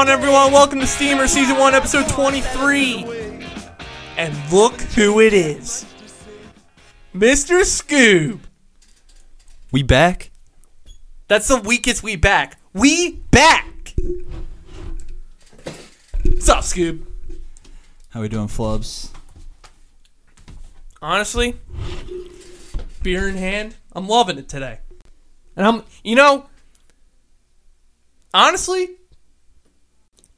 on, everyone? Welcome to Steamer Season 1, Episode 23. And look who it is Mr. Scoob. We back? That's the weakest we back. We back. What's up, Scoob? How we doing, Flubs? Honestly, beer in hand, I'm loving it today. And I'm, you know, honestly,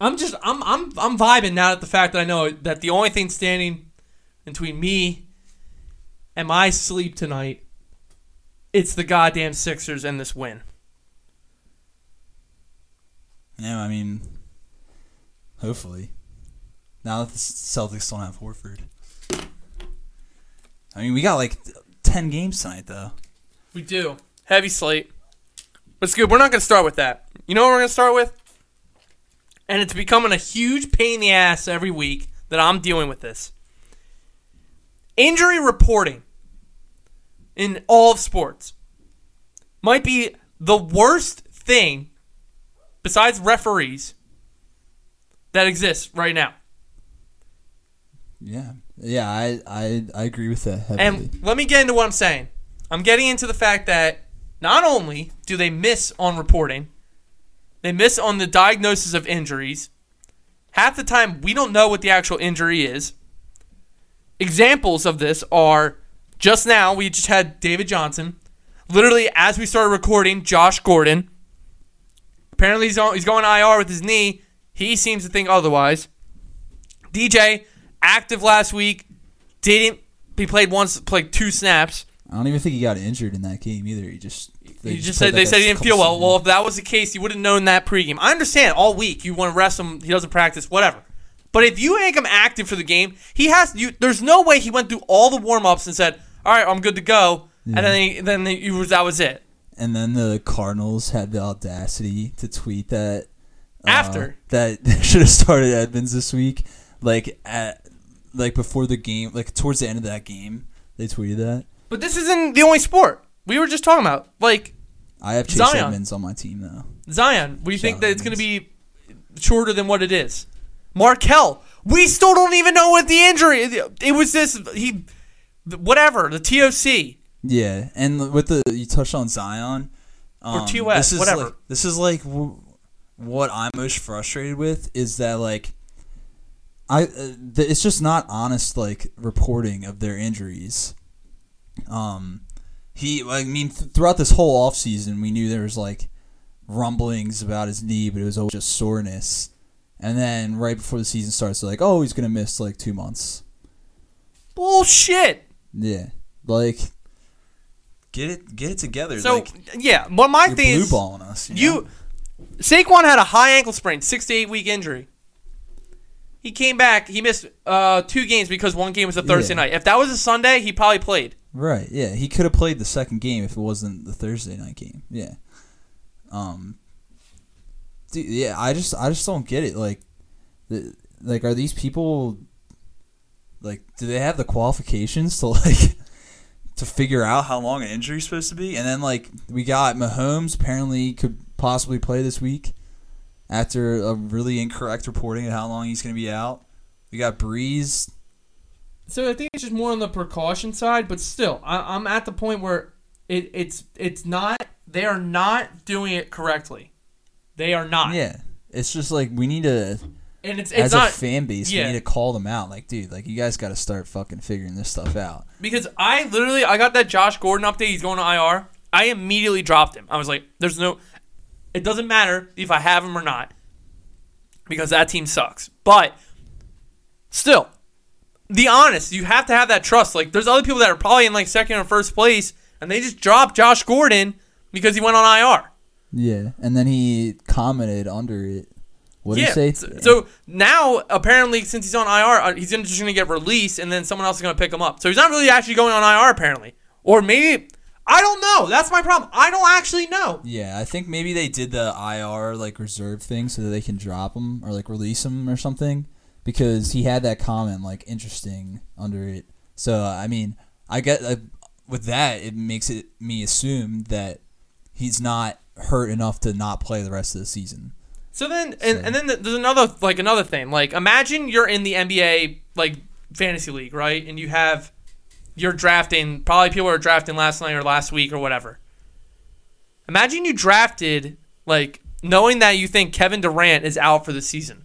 I'm just, I'm, I'm, I'm vibing now at the fact that I know that the only thing standing between me and my sleep tonight, it's the goddamn Sixers and this win. Yeah, I mean, hopefully. Now that the Celtics don't have Horford. I mean, we got like 10 games tonight, though. We do. Heavy slate. But it's good. We're not going to start with that. You know what we're going to start with? And it's becoming a huge pain in the ass every week that I'm dealing with this. Injury reporting in all of sports might be the worst thing besides referees that exists right now. Yeah. Yeah, I, I, I agree with that heavily. And let me get into what I'm saying. I'm getting into the fact that not only do they miss on reporting, they miss on the diagnosis of injuries. Half the time, we don't know what the actual injury is. Examples of this are just now, we just had David Johnson. Literally, as we started recording, Josh Gordon. Apparently, he's, on, he's going IR with his knee. He seems to think otherwise. DJ, active last week, didn't. He played once, played two snaps. I don't even think he got injured in that game either. He just. He just said they said he didn't feel well. Well, if that was the case, you would have known that pregame. I understand all week you want to rest him. He doesn't practice, whatever. But if you make him active for the game, he has. You, there's no way he went through all the warm ups and said, "All right, I'm good to go," and then he, then he was that was it. And then the Cardinals had the audacity to tweet that uh, After. that should have started Edmonds this week, like at like before the game, like towards the end of that game, they tweeted that. But this isn't the only sport. We were just talking about like I have Chase Zion. Edmonds on my team though. Zion. We Shout think that it's going to be shorter than what it is. Markelle. We still don't even know what the injury. It was this he, whatever the TOC. Yeah, and with the you touched on Zion um, TOS, This is whatever. Like, this is like what I'm most frustrated with is that like I uh, it's just not honest like reporting of their injuries. Um, he I mean th- throughout this whole offseason, we knew there was like rumblings about his knee, but it was always just soreness. And then right before the season starts, they're like, "Oh, he's gonna miss like two months." Bullshit. Yeah, like get it get it together. So like, yeah, but my you're thing blue is balling us. You, you know? Saquon had a high ankle sprain, six to eight week injury. He came back. He missed uh, two games because one game was a Thursday Yeah. night. If that was a Sunday, he probably played. Right? Yeah, he could have played the second game if it wasn't the Thursday night game. Yeah. Um. Dude, yeah, I just I just don't get it. Like, the, like are these people like do they have the qualifications to like to figure out how long an injury is supposed to be? And then like we got Mahomes apparently could possibly play this week after a really incorrect reporting of how long he's going to be out. We got Brees So I think it's just more on the precaution side, but still, I, I'm at the point where it, it's it's not. They are not doing it correctly. They are not. Yeah, it's just like we need to, and it's it's as not a fan base, yeah. we need to call them out. Like, dude, like you guys got to start fucking figuring this stuff out. because I literally I got that Josh Gordon update. He's going to IR. I immediately dropped him. I was like, "There's no. It doesn't matter if I have him or not, because that team sucks." But still, the honest, you have to have that trust. Like, there's other people that are probably in like second or first place, and they just dropped Josh Gordon because he went on IR. Yeah, and then he commented under it. What did yeah. he say? So, so now, apparently, since he's on IR, uh, he's just going to get released, and then someone else is going to pick him up. So he's not really actually going on IR, apparently. Or maybe I don't know. That's my problem. I don't actually know. yeah, I think maybe they did the IR like reserve thing so that they can drop him or like release him or something because he had that comment like interesting under it. So I mean, I get uh, with that it makes it me assume that he's not hurt enough to not play the rest of the season. So then, and, So- and then there's another like another thing. Like imagine you're in the NBA like fantasy league, right? And you have you're drafting. Probably people are drafting last night or last week or whatever. Imagine you drafted like knowing that you think Kevin Durant is out for the season,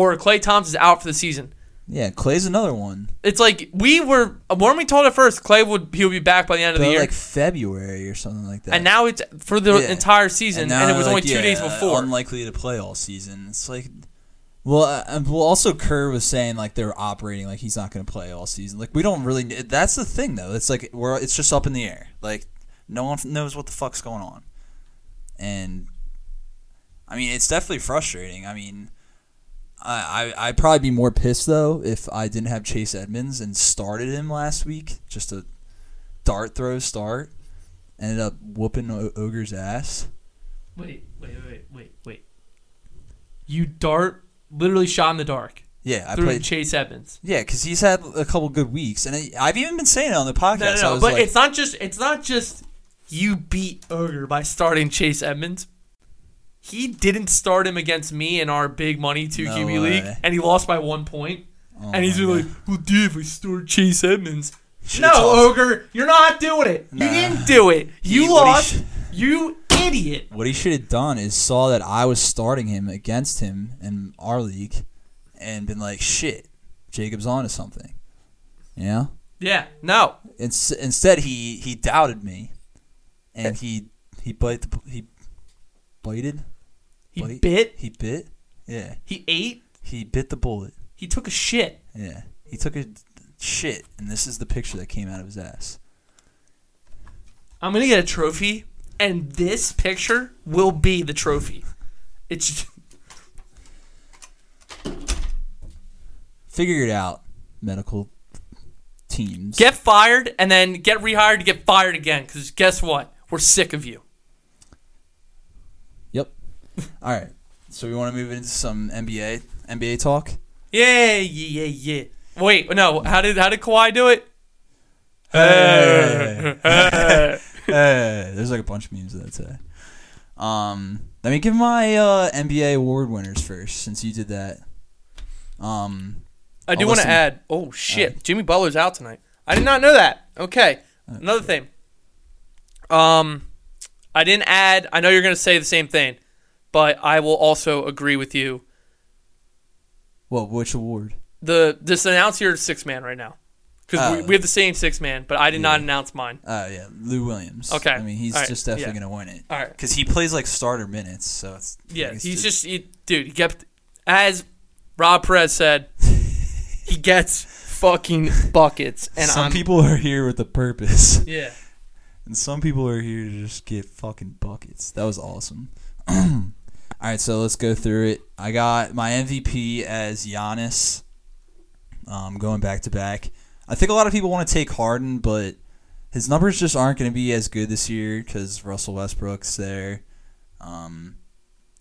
or Klay Thompson is out for the season. Yeah, Klay's another one. It's like we were when we told at first Klay would he would be back by the end of But the year, like February or something like that. and now it's for the Yeah. entire season, and, now it was they're only like, two days before. Unlikely to play all season. It's like, well, uh, and well, also Kerr was saying like they're operating like he's not going to play all season. Like we don't really. That's the thing though. It's like we're it's just up in the air. Like no one knows what the fuck's going on, and I mean it's definitely frustrating. I mean. I, I I'd probably be more pissed though if I didn't have Chase Edmonds and started him last week. Just a dart throw start. Ended up whooping o- Ogre's ass. Wait, wait, wait, wait, wait. You dart literally shot in the dark Yeah, I played. Chase Evans. Yeah, because he's had a couple good weeks, and I, I've even been saying it on the podcast. No, no, no. But like, it's not just it's not just you beat Ogre by starting Chase Edmonds. He didn't start him against me in our big money two No QB league, and he lost by one point. oh and he's like, "Well, dude, if we start Chase Edmonds." Should've No, told- Ogre, you're not doing it. You didn't do it. You He- lost. sh- you idiot. What he should have done is saw that I was starting him against him in our league, and been like, "Shit, Jacob's on to something." Yeah. Yeah. No. Ins- instead, he he doubted me, and eh. he he bite the, he bited. He bit. He bit. Yeah. He ate. He bit the bullet. He took a shit. Yeah. He took a shit, and this is the picture that came out of his ass. I'm gonna get a trophy, and this picture will be the trophy. It's Figure it out, medical teams. get fired and then get rehired to get fired again. Because guess what? We're sick of you. All right. So we want to move into some NBA NBA talk. Yeah, yeah, yeah, yeah. Wait, no. How did how did Kawhi do it? Hey. Hey, there's like a bunch of memes of that today. Um, let me give my uh, NBA award winners first, since you did that. Um, I do want to add. Oh shit, Jimmy Butler's out tonight. I did not know that. Okay, another thing. Um, I didn't add. I know you're gonna say the same thing, but I will also agree with you. well, which award? The just announce your six man right now, because we, Oh. we have the same six man, but I did not announce mine. Uh, yeah, Lou Williams. Okay. I mean, he's right. just definitely Yeah. gonna win it All right. because he plays like starter minutes. So it's Yeah, he's just, he, dude. He kept as Rob Perez said, he gets fucking buckets, and some I'm people are here with a purpose. yeah. And some people are here to just get fucking buckets. That was awesome. All right, so let's go through it. I got my MVP as Giannis. Um, going back to back. I think a lot of people want to take Harden, but his numbers just aren't going to be as good this year because Russell Westbrook's there. Um,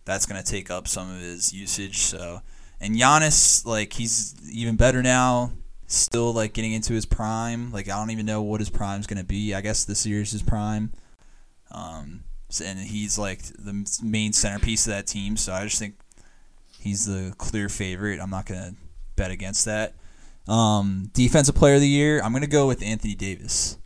that's going to take up some of his usage. So, and Giannis, like he's even better now still like getting into his prime. Like I don't even know what his prime's gonna be. I guess this year's his prime. Um, and he's like the main centerpiece of that team. So I just think he's the clear favorite. I'm not gonna bet against that. Um, defensive player of the year, I'm gonna go with Anthony Davis.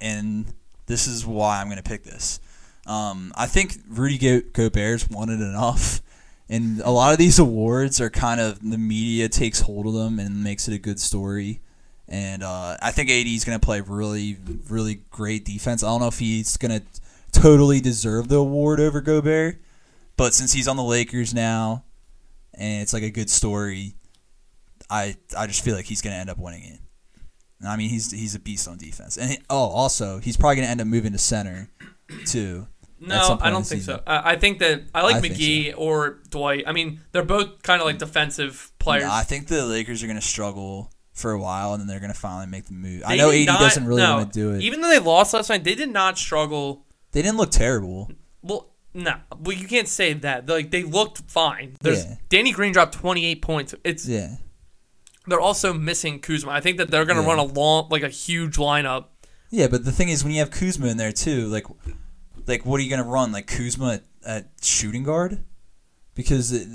And this is why I'm gonna pick this. Um, I think Rudy Go- Gobert's won it enough. And a lot of these awards are kind of the media takes hold of them and makes it a good story. And uh, I think AD is going to play really, really great defense. I don't know if he's going to totally deserve the award over Gobert, but since he's on the Lakers now, and it's like a good story, I I just feel like he's going to end up winning it. I mean, he's he's a beast on defense, and he, oh, also he's probably going to end up moving to center too. No, I don't think season. so. I, I think that I like I McGee or Dwight. I mean, they're both kind of like defensive players. No, I think the Lakers are going to struggle for a while, and then they're going to finally make the move. I know AD not- doesn't really no, want to do it. Even though they lost last night, they did not struggle. They didn't look terrible. Well, no, well you can't say that. Like they looked fine. There's Yeah. Danny Green dropped 28 points. It's Yeah, they're also missing Kuzma. I think that they're going to Yeah. run a long, like a huge lineup. yeah, but the thing is, when you have Kuzma in there too, like, like what are you going to run? Like Kuzma at, at shooting guard? because it,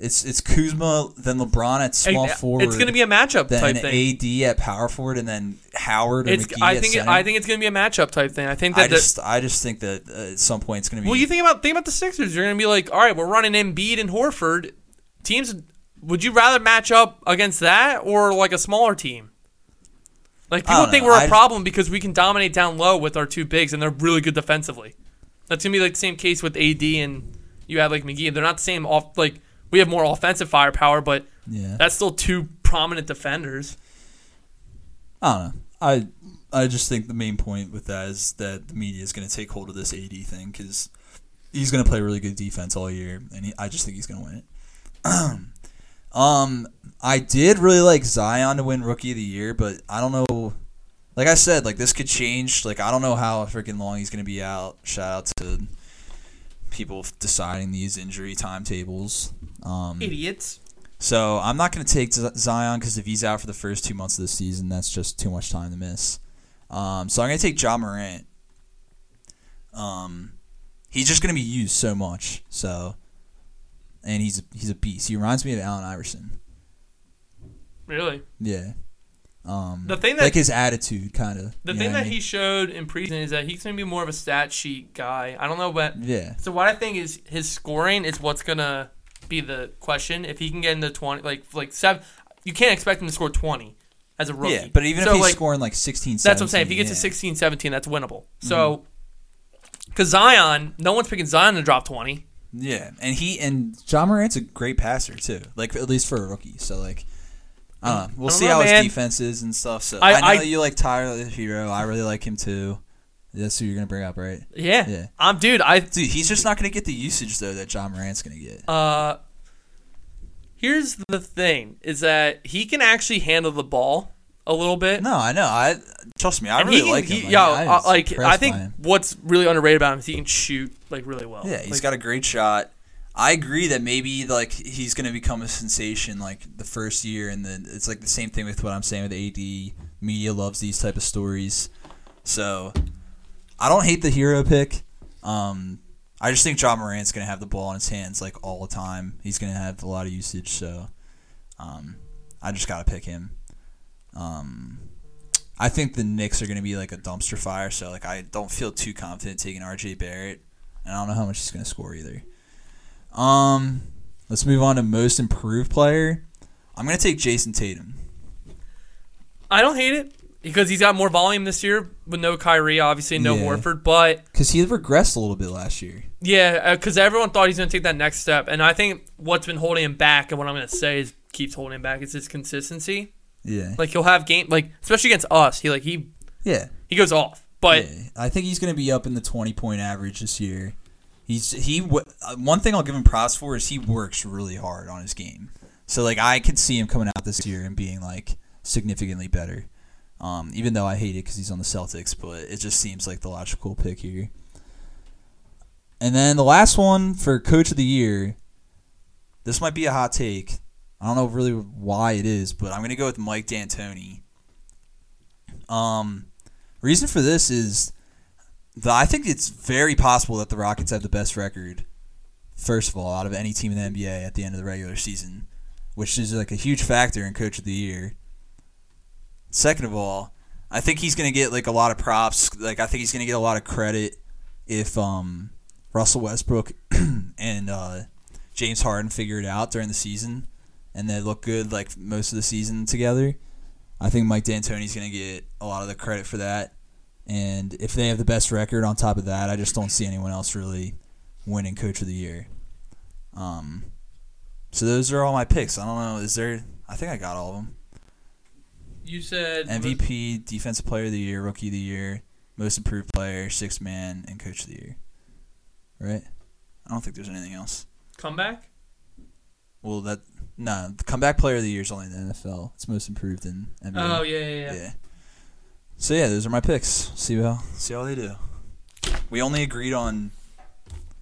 it's it's Kuzma, then LeBron at small It- forward. It's going to be a matchup then type thing. AD at power forward, and then Howard or It's. McGee I at think. It. I think it's going to be a matchup type thing. I think that. I the- just I just think that uh, at some point it's going to be. well, you think about think about the Sixers. You're going to be like, all right, we're running Embiid and Horford. Teams, would you rather match up against that or like a smaller team? Like people think know. we're a I- problem because we can dominate down low with our two bigs and they're really good defensively. That's gonna be like the same case with AD and you have like McGee. They're not the same off. Like we have more offensive firepower, but yeah. that's still two prominent defenders. I don't know. I I just think the main point with that is that the media is going to take hold of this AD thing because he's going to play really good defense all year, and he, I just think he's going to win it. um, I did really like Zion to win Rookie of the Year, but I don't know. Like I said, like this could change. Like I don't know how freaking long he's going to be out. Shout out to people deciding these injury timetables. Um, Idiots. so I'm not going to take Zion because if he's out for the first two months of the season, that's just too much time to miss. Um, so I'm going to take Ja Morant. Um, he's just going to be used so much. So, and he's he's a beast. He reminds me of Allen Iverson. Really. Yeah. Um, The thing that- like his attitude, kind of. The thing that he showed in preseason is that he's going to be more of a stat sheet guy. I don't know but Yeah. So what I think is his scoring is what's going to be the question. If he can get into twenty, like like seven, you can't expect him to score twenty as a rookie. Yeah, but even So, if he's like, scoring like 16, that's what I'm saying. If he gets yeah. to 16, 17, that's winnable. Mm-hmm. So, because Zion, no one's picking Zion to drop twenty. Yeah, and he and Ja Morant's a great passer too. Like at least for a rookie. So like, I. We'll I don't see know, how man. his defense is and stuff. So I- I, know I- you like Tyler the Hero. I really like him too. That's who you're gonna bring up, right? Yeah, Yeah. I'm dude. I Dude, he's just not gonna get the usage though that Ja Morant's gonna get. uh, here's the thing: is that he can actually handle the ball a little bit. No, I know. I trust me. I And really he can, like he, him. yo, I, uh, like I think what's really underrated about him is he can shoot like really well. Yeah, he's Like, got a great shot. I agree that maybe like he's gonna become a sensation like the first year, and then it's like the same thing with what I'm saying with AD. Media loves these type of stories, so I don't hate the Herro pick. Um, I just think Ja Morant's gonna have the ball in his hands like all the time. He's gonna have a lot of usage, so um, I just gotta pick him. Um, I think the Knicks are gonna be like a dumpster fire, so like I don't feel too confident taking RJ Barrett, and I don't know how much he's gonna score either. Um, let's move on to most improved player. I'm gonna take Jayson Tatum. I don't hate it because he's got more volume this year with no Kyrie, obviously no Yeah. Horford, but Because he regressed a little bit last year. yeah, because everyone thought he's going to take that next step, and I think what's been holding him back, and what I'm going to say is keeps holding him back, is his consistency. Yeah. Like he'll have game, like especially against us, he like he Yeah. he goes off, but yeah. I think he's going to be up in the 20 point average this year. He's he w- uh, one thing I'll give him props for is he works really hard on his game. So like I could see him coming out this year and being like significantly better. Um, even though I hate it because he's on the Celtics, but it just seems like the logical pick here. And then the last one for Coach of the Year. This might be a hot take. I don't know really why it is, but I'm gonna go with Mike D'Antoni. Um, reason for this is the I think it's very possible that the Rockets have the best record. First of all, out of any team in the NBA at the end of the regular season, which is like a huge factor in Coach of the Year. Second of all, I think he's gonna get like a lot of props. Like I think he's gonna get a lot of credit if um, Russell Westbrook and uh, James Harden figure it out during the season, and they look good like most of the season together. I think Mike D'Antoni's gonna get a lot of the credit for that. And if they have the best record on top of that, I just don't see anyone else really winning Coach of the Year. Um, so those are all my picks. I don't know. Is there? I think I got all of them. You said MVP, Defensive Player of the Year, Rookie of the Year, Most Improved Player, Sixth Man, and Coach of the Year. Right? I don't think there's anything else. comeback. Well, that no, the comeback Player of the Year is only in the NFL. It's Most Improved in NBA. Oh yeah, yeah, yeah. yeah. So yeah, those are my picks. See how see how they do. We only agreed on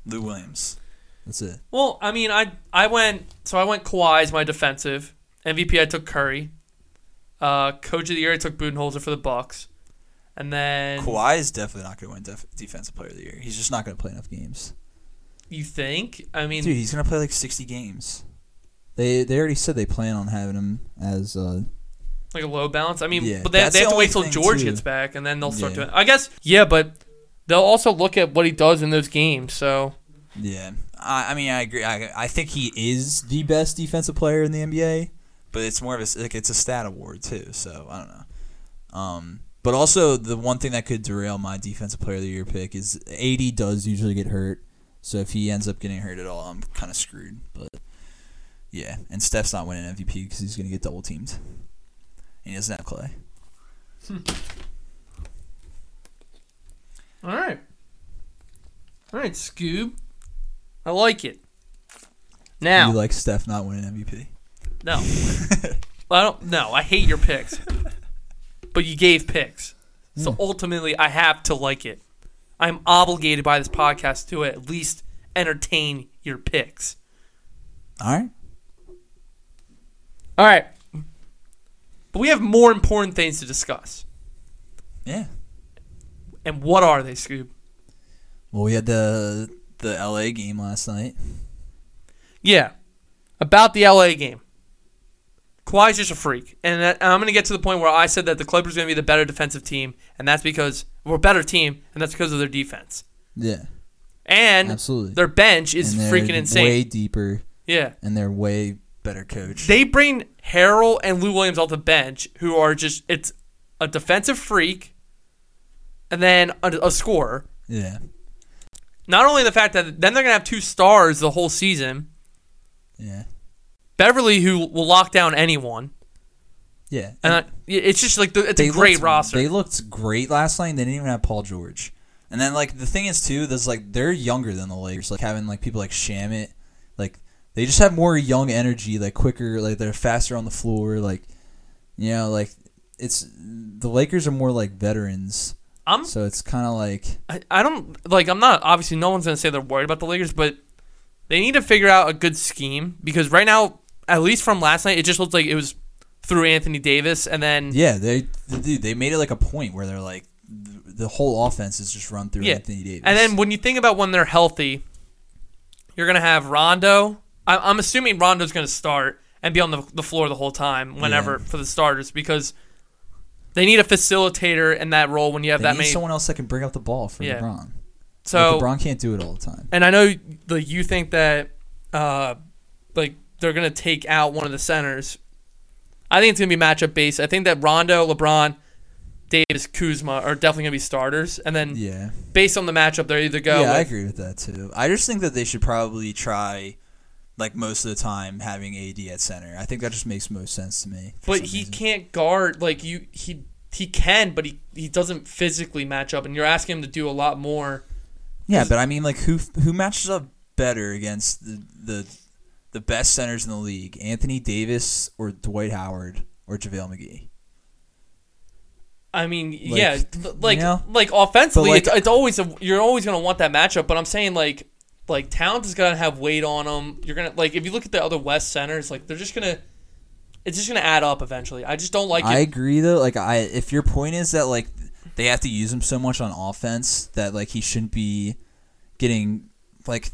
Lou Williams. That's it. Well, I mean, I I went so I went Kawhi as my defensive MVP. I took Curry. Uh, Coach of the year, I took Budenholzer for the Bucks, and then Kawhi is definitely not going to win def- Defensive Player of the Year. He's just not going to play enough games. You think? I mean, Dude, he's gonna play like sixty games. They they already said they plan on having him as uh like a low balance. I mean, Yeah, but they, they have the to wait till George too. gets back, and then they'll start Yeah. doing. I guess, yeah, but they'll also look at what he does in those games. So yeah. I, I mean I agree. I I think he is the best defensive player in the NBA, but it's more of a like it's a stat award too. So I don't know. Um, but also the one thing that could derail my defensive player of the year pick is AD does usually get hurt. So if he ends up getting hurt at all, I'm kind of screwed. But yeah, and Steph's not winning MVP because he's gonna get double teamed, and he doesn't have Klay. all right, all right, Scoob, I like it. Now, You like Steph not winning MVP? No, I don't. No, I hate your picks, but you gave picks, so Hmm. ultimately, I have to like it. I'm obligated by this podcast to at least entertain your picks. All right. All right. But we have more important things to discuss. Yeah. And what are they, Scoob? Well, we had the the LA game last night. Yeah. About the LA game. Kawhi's just a freak. And, that, and I'm going to get to the point where I said that the Clippers are going to be the better defensive team, and that's because we're a better team, and that's because of their defense. Yeah, And absolutely. their bench is freaking insane. Way deeper, yeah. and they're way better coached. They bring Harrell and Lou Williams off the bench, who are just, it's a defensive freak, and then a, a scorer. yeah, Not only the fact that then they're going to have two stars the whole season, yeah, Beverley, who will lock down anyone. yeah. And I, it's just like the, it's They a great looked- roster. They looked great last night. They didn't even have Paul George. And then like the thing is too, there's like they're younger than the Lakers. Like having like people like Shamet, like they just have more young energy, like quicker, like they're faster on the floor. Like you know, like it's the Lakers are more like veterans. I'm So it's kind of like I, I don't like I'm not obviously no one's gonna say they're worried about the Lakers, but they need to figure out a good scheme because right now, at least from last night, it just looked like it was through Anthony Davis and then Yeah, they dude, they made it like a point where they're like the whole offense is just run through Yeah. Anthony Davis. and then when you think about when they're healthy, you're gonna have Rondo. I, I'm assuming Rondo's gonna start and be on the, the floor the whole time whenever Yeah. for the starters because they need a facilitator in that role when you have they that need many. someone else that can bring up the ball for Yeah. LeBron. so Like, LeBron can't do it all the time. and I know like you think that uh like they're gonna take out one of the centers. I think it's gonna be matchup based. I think that Rondo, LeBron, Davis, Kuzma are definitely gonna be starters, and then Yeah, based on the matchup, they're either go. yeah, I agree with that too. I just think that they should probably try, like most of the time, having AD at center. I think that just makes most sense to me. but he reason. can't guard like you. He he can, but he he doesn't physically match up, and you're asking him to do a lot more. Yeah, but I mean, like who who matches up better against the the the best centers in the league, Anthony Davis or Dwight Howard or JaVale McGee? I mean, yeah, like you know? like offensively, like- it's, it's always a, you're always gonna want that matchup. But I'm saying like like talent is gonna have weight on them. You're gonna like if you look at the other West centers, like they're just gonna it's just gonna add up eventually. I just don't like I it. agree though. Like I, if your point is that like they have to use him so much on offense that like he shouldn't be getting like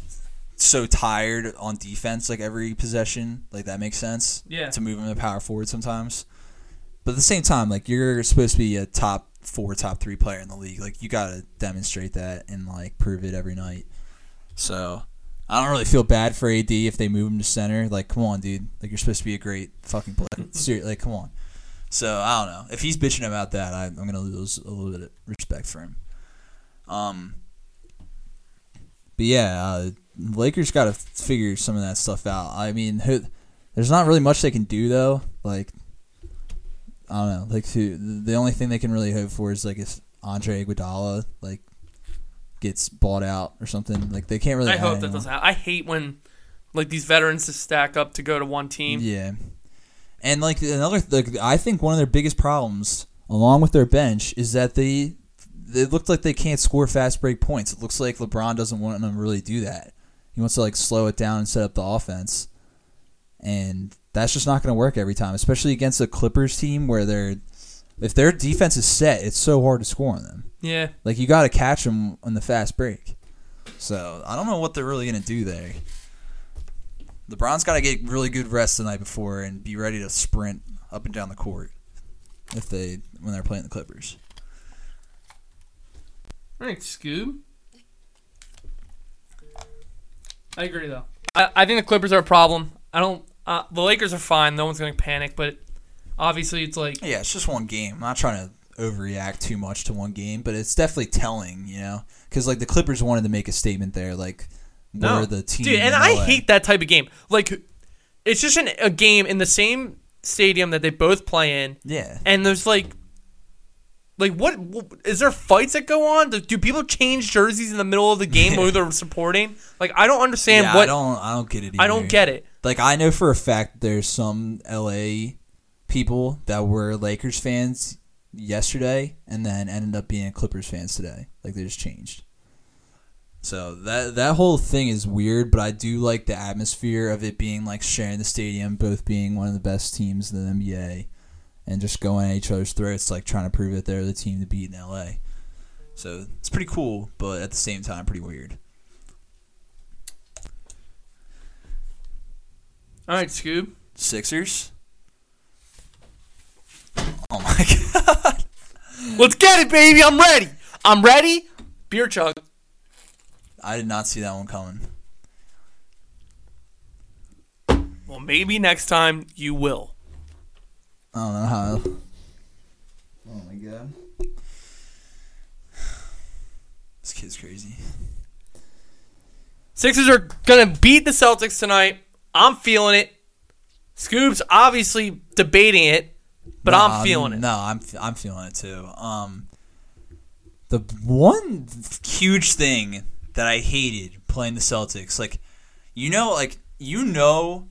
so tired on defense like every possession, like that makes sense. Yeah. To move him to power forward sometimes, but at the same time, like you're supposed to be a top four, top three player in the league. Like you got to demonstrate that and like prove it every night. So. I don't really feel bad for AD if they move him to center. Like, come on, dude. Like, you're supposed to be a great fucking player. Seriously, like, come on. So I don't know if he's bitching about that. I, I'm gonna lose a little bit of respect for him. Um, but yeah, uh, Lakers got to figure some of that stuff out. I mean, there's not really much they can do though. Like, I don't know. Like, who, the only thing they can really hope for is like if Andre Iguodala like gets bought out or something. Like, they can't really. I hope that anyone. doesn't happen. I hate when like these veterans just stack up to go to one team. Yeah, and like another, like I think one of their biggest problems, along with their bench, is that they it looked like they can't score fast break points. It looks like LeBron doesn't want them to really do that. He wants to like slow it down and set up the offense, and that's just not going to work every time, especially against a Clippers team where they're if their defense is set, it's so hard to score on them. Yeah. Like you got to catch them on the fast break. So I don't know what they're really gonna do there. LeBron's got to get really good rest the night before and be ready to sprint up and down the court if they when they're playing the Clippers. All right, Scoob. I agree though. I, I think the Clippers are a problem. I don't. Uh, the Lakers are fine. No one's going to panic, but obviously it's like Yeah, it's just one game. I'm not trying to overreact too much to one game, but it's definitely telling, you know, because like the Clippers wanted to make a statement there, like no, we're the team. dude. And in I LA. hate that type of game. Like, it's just an, a game in the same stadium that they both play in, Yeah, and there's like. Like what is there fights that go on? Do, people change jerseys in the middle of the game who they're supporting? Like I don't understand yeah, what I don't. I don't get it. I don't get it. Like I know for a fact there's some LA people that were Lakers fans yesterday and then ended up being Clippers fans today. Like they just changed. So that that whole thing is weird, but I do like the atmosphere of it being like sharing the stadium, both being one of the best teams in the NBA, and just going at each other's throats, like trying to prove that they're the team to beat in LA. So it's pretty cool, but at the same time, pretty weird. All right, Scoob. Sixers. Oh my god. Let's get it, baby. I'm ready. I'm ready. Beer chug. I did not see that one coming. Well, maybe next time you will. I don't know how. Oh my god. This kid's crazy. Sixers are gonna beat the Celtics tonight. I'm feeling it. Scoop's obviously debating it, but No, I'm feeling it. No, I'm I'm feeling it too. Um, the one huge thing that I hated playing the Celtics, like, you know, like you know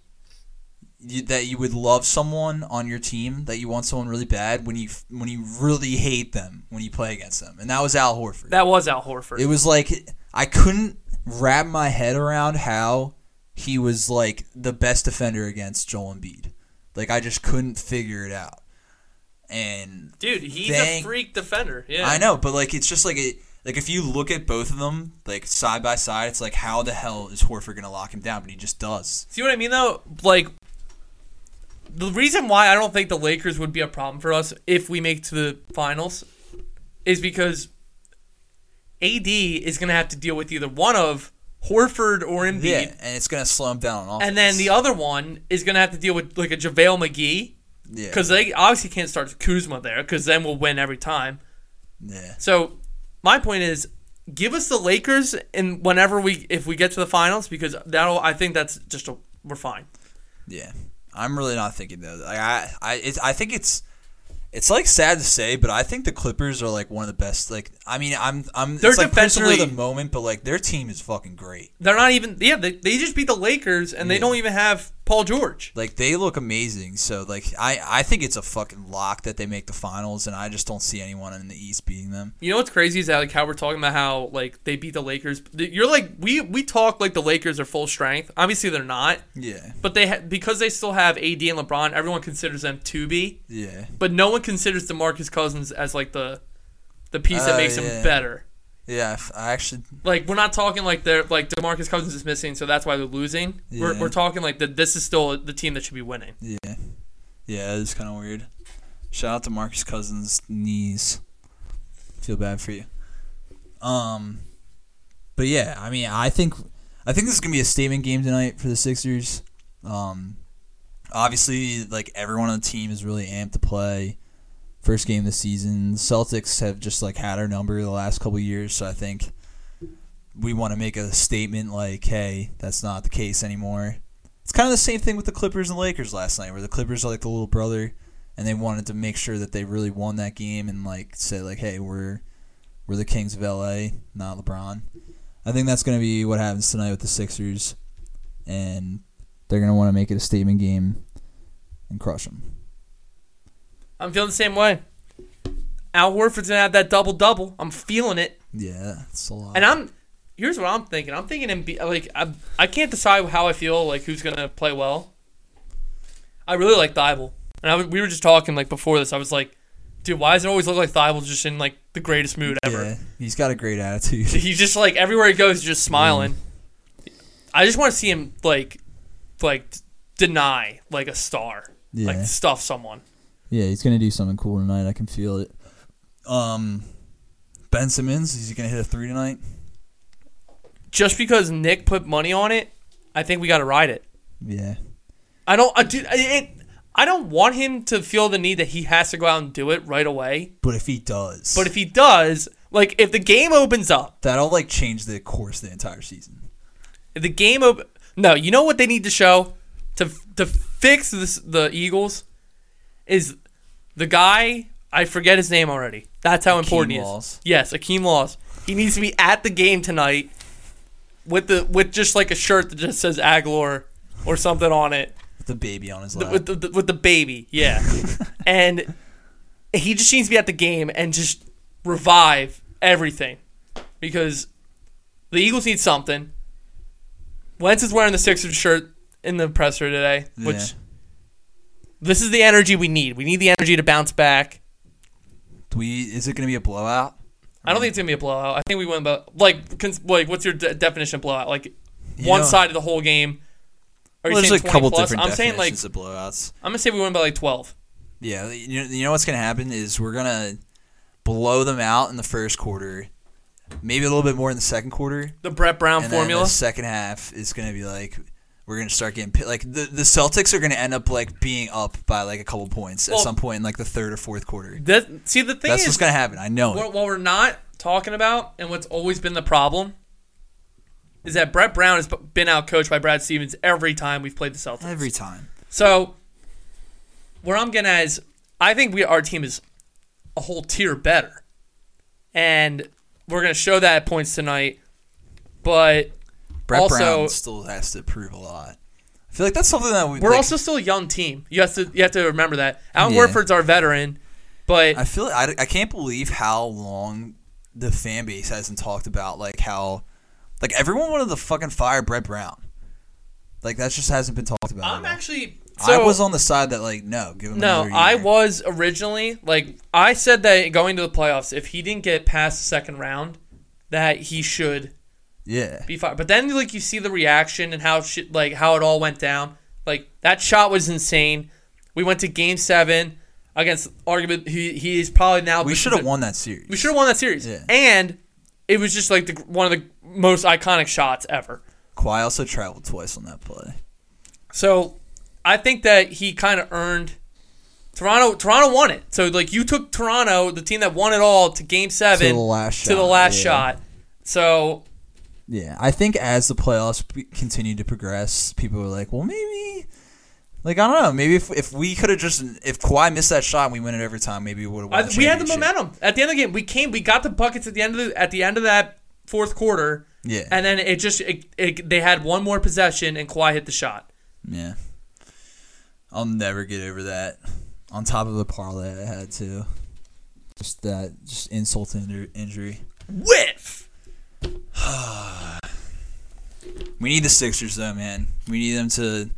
you, that you would love someone on your team, that you want someone really bad when you when you really hate them when you play against them, and that was Al Horford. That was Al Horford. It was like I couldn't wrap my head around how he was like the best defender against Joel Embiid. Like I just couldn't figure it out. And Dude, he's Dang. a freak defender. Yeah. I know, but like it's just like it like if you look at both of them like side by side, it's like how the hell is Horford gonna lock him down? But he just does. See what I mean though? Like the reason why I don't think the Lakers would be a problem for us if we make to the finals is because AD is going to have to deal with either one of Horford or Embiid, Yeah, and it's gonna slow him down on offense. and then the other one is going to have to deal with like a JaVale McGee yeah, because they obviously can't start Kuzma there because then we'll win every time. yeah, So my point is, give us the Lakers and whenever we if we get to the finals because that'll I think that's just a, we're fine. yeah. I'm really not thinking though. Like I, I, it's, I think it's, it's like sad to say, but I think the Clippers are like one of the best. Like, I mean, I'm, I'm. They're it's like of the moment, but like their team is fucking great. They're not even yeah they, they just beat the Lakers and they don't even have Paul George. Like they look amazing. So like I, I think it's a fucking lock that they make the finals, and I just don't see anyone in the East beating them. You know what's crazy is that like how we're talking about how like they beat the Lakers. You're like we we talk like the Lakers are full strength. Obviously they're not, Yeah, but they ha- because they still have AD and LeBron. Everyone considers them to be, yeah, but no one considers DeMarcus Cousins as like the the piece that Oh, makes yeah. him better. Yeah. if- I actually, Like we're not talking like they're like DeMarcus Cousins is missing, so that's why they're losing. We're, we're talking like that. This is still the team that should be winning. yeah, yeah. It's kind of weird. Shout out to Marcus Cousins' knees. Feel bad for you. Um, but yeah, I mean, I think I think this is gonna be a statement game tonight for the Sixers. Um, obviously, like everyone on the team is really amped to play. First game of the season. Celtics have just like had our number the last couple years, so I think we want to make a statement like, "Hey, that's not the case anymore." It's kind of the same thing with the Clippers and Lakers last night, where the Clippers are like the little brother, and they wanted to make sure that they really won that game and like say like, "Hey, we're we're the Kings of LA, not LeBron." I think that's going to be what happens tonight with the Sixers, and they're going to want to make it a statement game and crush them. I'm feeling the same way. Al Horford's gonna have that double double. I'm feeling it. Yeah, it's a lot. And I'm here's what I'm thinking. I'm thinking Embi- like I, I can't decide how I feel like who's gonna play well. I really like Thybulle, and I we were just talking like before this. I was like, dude, why does it always look like Thybulle's just in like the greatest mood ever. Yeah, he's got a great attitude. He's just like everywhere he goes, he's just smiling. Mm. I just want to see him like, like deny like a star, Yeah. like stuff someone. Yeah, he's gonna do something cool tonight. I can feel it. Um, Ben Simmons, is he gonna hit a three tonight? Just because Nick put money on it, I think we got to ride it. Yeah, I don't. I, dude, it, I don't want him to feel the need that he has to go out and do it right away. but if he does, But if he does, like if the game opens up, that'll like change the course of the entire season. if the game open, no, you know what they need to show to to fix this the Eagles is the guy. I forget his name already. That's how important he is. Yes, Akeem Laws. He needs to be at the game tonight with the with just like a shirt that just says Agholor or something on it. With the baby on his lap. with the, the with the baby, yeah. and he just needs to be at the game and just revive everything because the Eagles need something. Wentz is wearing the Sixers shirt in the presser today, which Yeah. This is the energy we need. We need the energy to bounce back. Do we? Is it gonna be a blowout? I don't think it's gonna be a blowout. I think we win, about like, cons- like what's your de- definition of blowout? Like You one know- side of the whole game. Are you there's a couple plus? different I'm saying like of blowouts. I'm gonna say we win by like twelve. Yeah, you know, you know what's gonna happen is we're gonna blow them out in the first quarter, maybe a little bit more in the second quarter, The Brett Brown formula. the second half is gonna be like we're gonna start getting pi- like the the Celtics are gonna end up like being up by like a couple points at some point in like the third or fourth quarter. That, see, the thing That's is, what's gonna happen. I know what, it. what we're not talking about, and what's always been the problem, is that Brett Brown has been out coached by Brad Stevens every time we've played the Celtics. every time. So, where I'm getting at is, I think we our team is a whole tier better, and we're gonna show that at points tonight. But Brett Also- Brown still has to prove a lot. I feel like that's something that we, we're like, also still a young team. You have to you have to remember that. Alan Yeah. Warford's our veteran, but I feel I, I can't believe how long the fan base hasn't talked about like how like everyone wanted to fucking fire Brett Brown. Like that just hasn't been talked about. I'm actually. I was on the side that like no, give him No, I was originally like I said that going to the playoffs, if he didn't get past the second round, that he should Yeah, be fired. But then like you see the reaction and how shit like how it all went down. Like that shot was insane. We went to Game Seven against argument. He he is probably now. we should have won that series. We should have won that series. Yeah. And it was just like the, one of the most iconic shots ever. Kawhi also traveled twice on that play. So I think that he kind of earned Toronto. Toronto won it. So like you took Toronto, the team that won it all, to Game Seven, To the last to the last yeah. shot. So Yeah, I think as the playoffs be- continue to progress, people were like, well, maybe. Like I don't know, maybe if, if we could have just if Kawhi missed that shot and we win it every time, maybe we would have won. we had the momentum at the end of the game. We came, we got the buckets at the end of the at the end of that fourth quarter, Yeah, and then it just it, it, they had one more possession, and Kawhi hit the shot. Yeah. I'll never get over that. On top of the parlay I had too. Just that, just insult to injury. Whiff. We need the Sixers though, man. We need them to.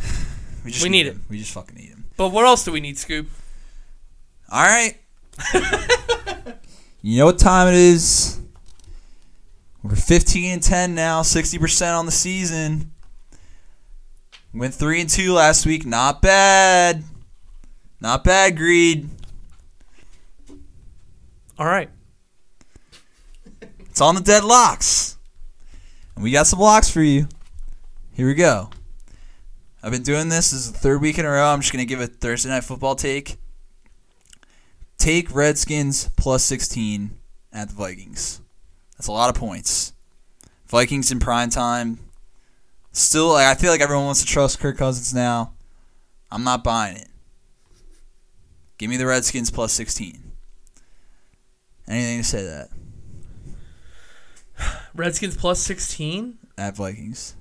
We just We need them. We just fucking need them. But what else do we need, Scoop? All right. you know what time it is? We're 15 and 10 now, 60% on the season. Went 3 and 2 last week. Not bad. Not bad, Greed. All right. It's on the deadlocks. And we got some locks for you. Here we go. I've been doing this. This is the third week in a row. I'm just going to give a Thursday night football take. Take Redskins plus 16 at the Vikings. That's a lot of points. Vikings in prime time. Still, I feel like everyone wants to trust Kirk Cousins now. I'm not buying it. Give me the Redskins plus 16. Anything to say that? Redskins plus sixteen. At Vikings.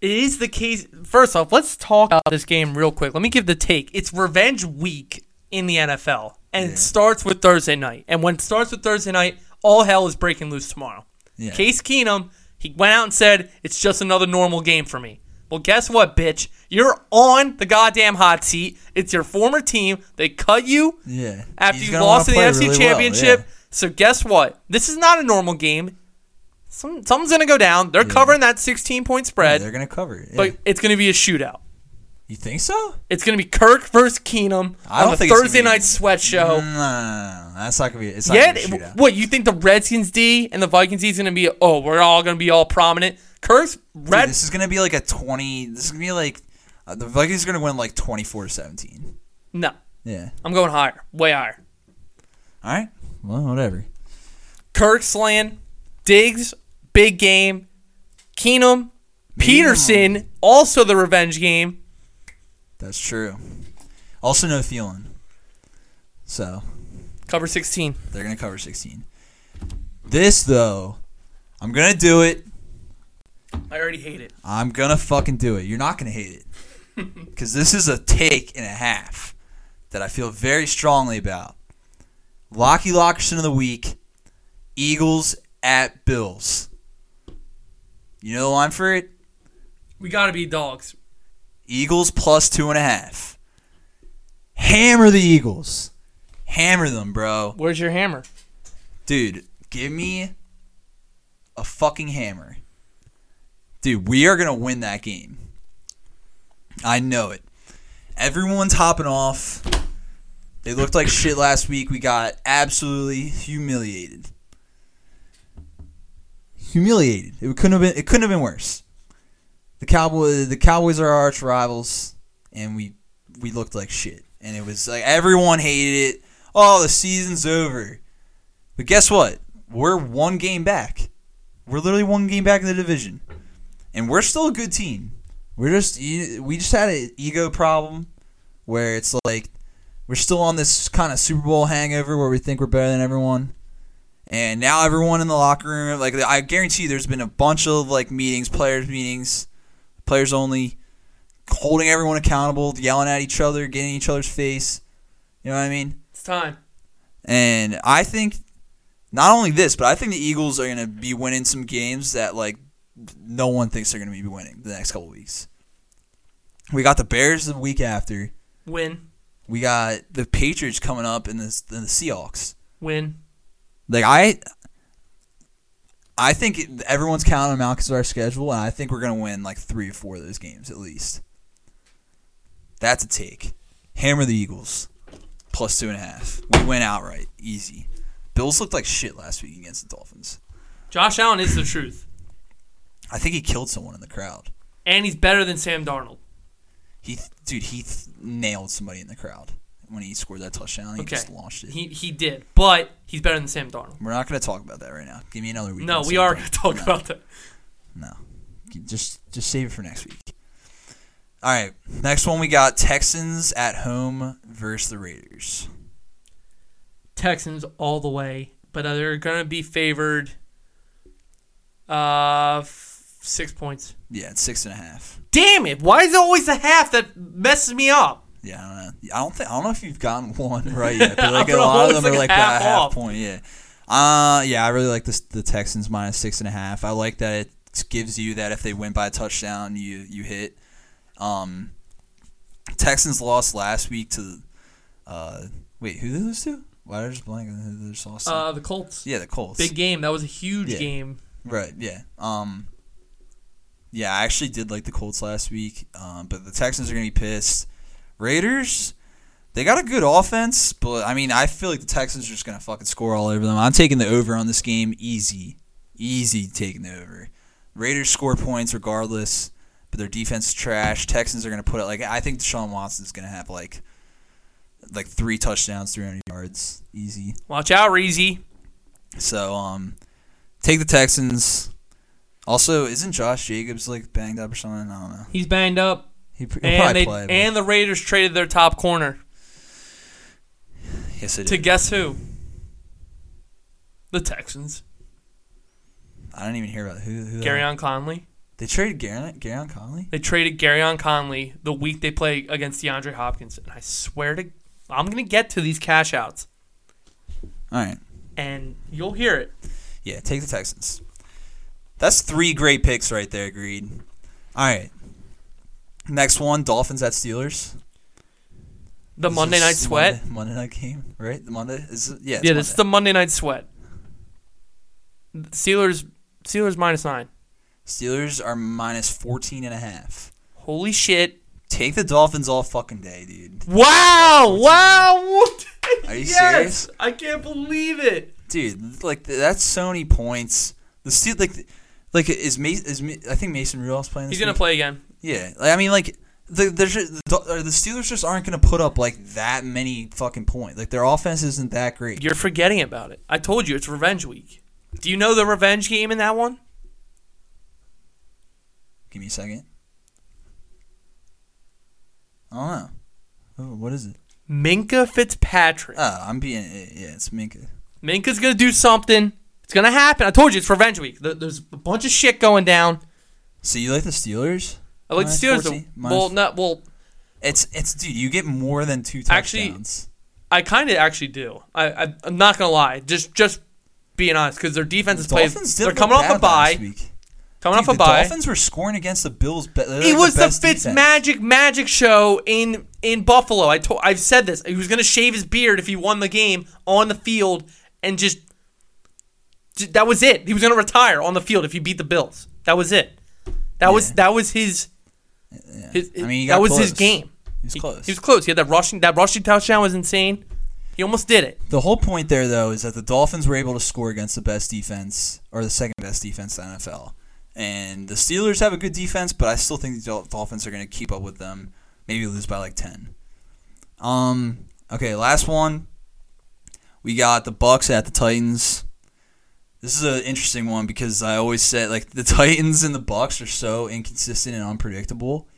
It is the case. First off, let's talk about this game real quick. Let me give the take. It's revenge week in the NFL, and Yeah. it starts with Thursday night. And when it starts with Thursday night, all hell is breaking loose tomorrow. Yeah. Case Keenum, he went out and said, "It's just another normal game for me." Well, guess what, bitch? You're on the goddamn hot seat. It's your former team. They cut you Yeah. after He's you lost in the NFC really well, Championship. yeah. So guess what? This is not a normal game. Some, something's gonna go down. They're covering that 16 point Yeah, spread, they're gonna cover it. yeah. but it's gonna be a shootout. you think so? It's gonna be Kirk versus Keenum I on don't the think it's gonna Thursday be- night sweat show. No, no, no, no, no. That's not gonna be. It's not Yeah, gonna be a shootout. what you think the Redskins D and the Vikings D is gonna be? Oh, we're all gonna be all prominent. Kirk's Dude, red. this is gonna be like a twenty. This is gonna be like uh, the Vikings are gonna win like 24-17. no, Yeah. I'm going higher, way higher. All right. Well, whatever. Kirk slaying, Diggs, big game, Keenum, Peterson, also the revenge game. That's true. Also, no Thielen. So Cover 16. they're gonna cover sixteen. This though, I'm gonna do it. I already hate it. I'm gonna fucking do it. You're not gonna hate it. Because this is a take and a half that I feel very strongly about. Locky Lockerson of the week, Eagles at Bills. You know the line for it? We gotta be dogs. Eagles plus two and a half. Hammer the Eagles. Hammer them, bro. Where's your hammer? Dude, give me a fucking hammer. Dude, we are going to win that game. I know it. Everyone's hopping off. They looked like shit last week. We got absolutely humiliated. Humiliated. It couldn't have been it couldn't have been worse. The Cowboys the Cowboys are our arch rivals and we we looked like shit. And it was like everyone hated it. Oh, the season's over. But guess what? We're one game back. We're literally one game back in the division, and we're still a good team. We're just we just had an ego problem where it's like we're still on this kind of Super Bowl hangover where we think we're better than everyone. And now everyone in the locker room, like I guarantee, you there's been a bunch of like meetings, players meetings, players only, holding everyone accountable, yelling at each other, getting in each other's face. You know what I mean? It's time. And I think not only this, but I think the Eagles are going to be winning some games that like no one thinks they're going to be winning the next couple weeks. We got the Bears the week after. Win. We got the Patriots coming up in the in the Seahawks. Win. Like I, I think everyone's counting them out because of our schedule, and I think we're going to win like three or four of those games at least. That's a take. Hammer the Eagles plus two and a half. We went outright, easy. Bills looked like shit last week against the Dolphins. Josh Allen is the truth, I think he killed someone in the crowd. and he's better than Sam Darnold. He, dude, he th- nailed somebody in the crowd when he scored that touchdown. He Okay. just launched it. He he did, but he's better than Sam Darnold. We're not going to talk about that right now. Give me another week. No, we Sam are going to talk No. about that. No. Just just save it for next week. All right. Next one we got Texans at home versus the Raiders. Texans all the way, but they're going to be favored. Uh, six points. Yeah, it's six and a half. Damn it! Why is it always the half that messes me up? Yeah, I don't know. I don't think I don't know if you've gotten one right yet. But like a lot of them are like like half that half off. point. Yeah. Uh yeah, I really like this the Texans minus six and a half. I like that it gives you that if they win by a touchdown, you you hit. Um, Texans lost last week to. Uh, wait, who did they lose to? Why did I just blank on who they just lost to? Uh, the Colts. yeah, the Colts. Big game. That was a huge Yeah. game. Right. Yeah. Um. Yeah, I actually did like the Colts last week, um, but the Texans are gonna be pissed. Raiders, they got a good offense, but I mean, I feel like the Texans are just gonna fucking score all over them. I'm taking the over on this game, easy, easy taking the over. Raiders score points regardless, but their defense is trash. Texans are gonna put it like I think Deshaun Watson's gonna have like like three touchdowns, 300 yards, easy. Watch out, Reezy. So um, take the Texans. Also, isn't Josh Jacobs like banged up or something? I don't know. He's banged up, He and they play. and the Raiders traded their top corner yes, it to is. guess who? The Texans. I don't even hear about who. who Gareon Conley. They traded Gary Gary Conley. They traded Gareon Conley the week they play against DeAndre Hopkins, and I swear to, I'm gonna get to these cash outs, All right. and you'll hear it. Yeah, take the Texans. That's three great picks right there. Agreed. All right. Next one, Dolphins at Steelers. The This Monday Night Sweat. Monday, Monday night game, right? The Monday is yeah. it's Yeah, this is the Monday Night Sweat. Steelers, Steelers minus nine. Steelers are minus 14 and a half. Holy shit! Take the Dolphins all fucking day, dude. Wow! Wow! Are you yes! serious? I can't believe it. Dude, like that's so many points. The Steel like like is Mason is I think Mason Rudolph's playing this He's gonna play again. Yeah, like, I mean, like the the, uh, the Steelers just aren't going to put up like that many fucking points. Like their offense isn't that great. You're forgetting about it. I told you it's revenge week. Do you know the revenge game in that one? Give me a second. I don't know. Oh, what is it? Minkah Fitzpatrick. Oh, I'm being yeah. It's Minkah. Minkah's gonna do something. It's gonna happen. I told you it's revenge week. There's a bunch of shit going down. So you like the Steelers? I like the Steelers. 14? well, Minus- not well. It's it's dude. You get more than two Actually, touchdowns. I kind of actually do. I, I I'm not gonna lie. Just just being honest, because their defense is played. Dolphins They're did coming look off a last bye. week. Coming Dude, off a bye. the bye. Dolphins were scoring against the Bills. Be- It like was the, best Fitz defense. magic magic show in in Buffalo. I told I've said this. He was gonna shave his beard if he won the game on the field and just j- that was it. He was gonna retire on the field if he beat the Bills. That was it. That was Yeah. that was his, Yeah. his I mean, he that was his game. He was close. He was close. He had that rushing that rushing touchdown was insane. He almost did it. The whole point there, though, is that the Dolphins were able to score against the best defense, or the second best defense in the NFL. And the Steelers have a good defense, but I still think the Dolphins are going to keep up with them. Maybe lose by like ten. Um. Okay, last one. We got the Bucks at the Titans. This is an interesting one because I always said like the Titans and the Bucks are so inconsistent and unpredictable.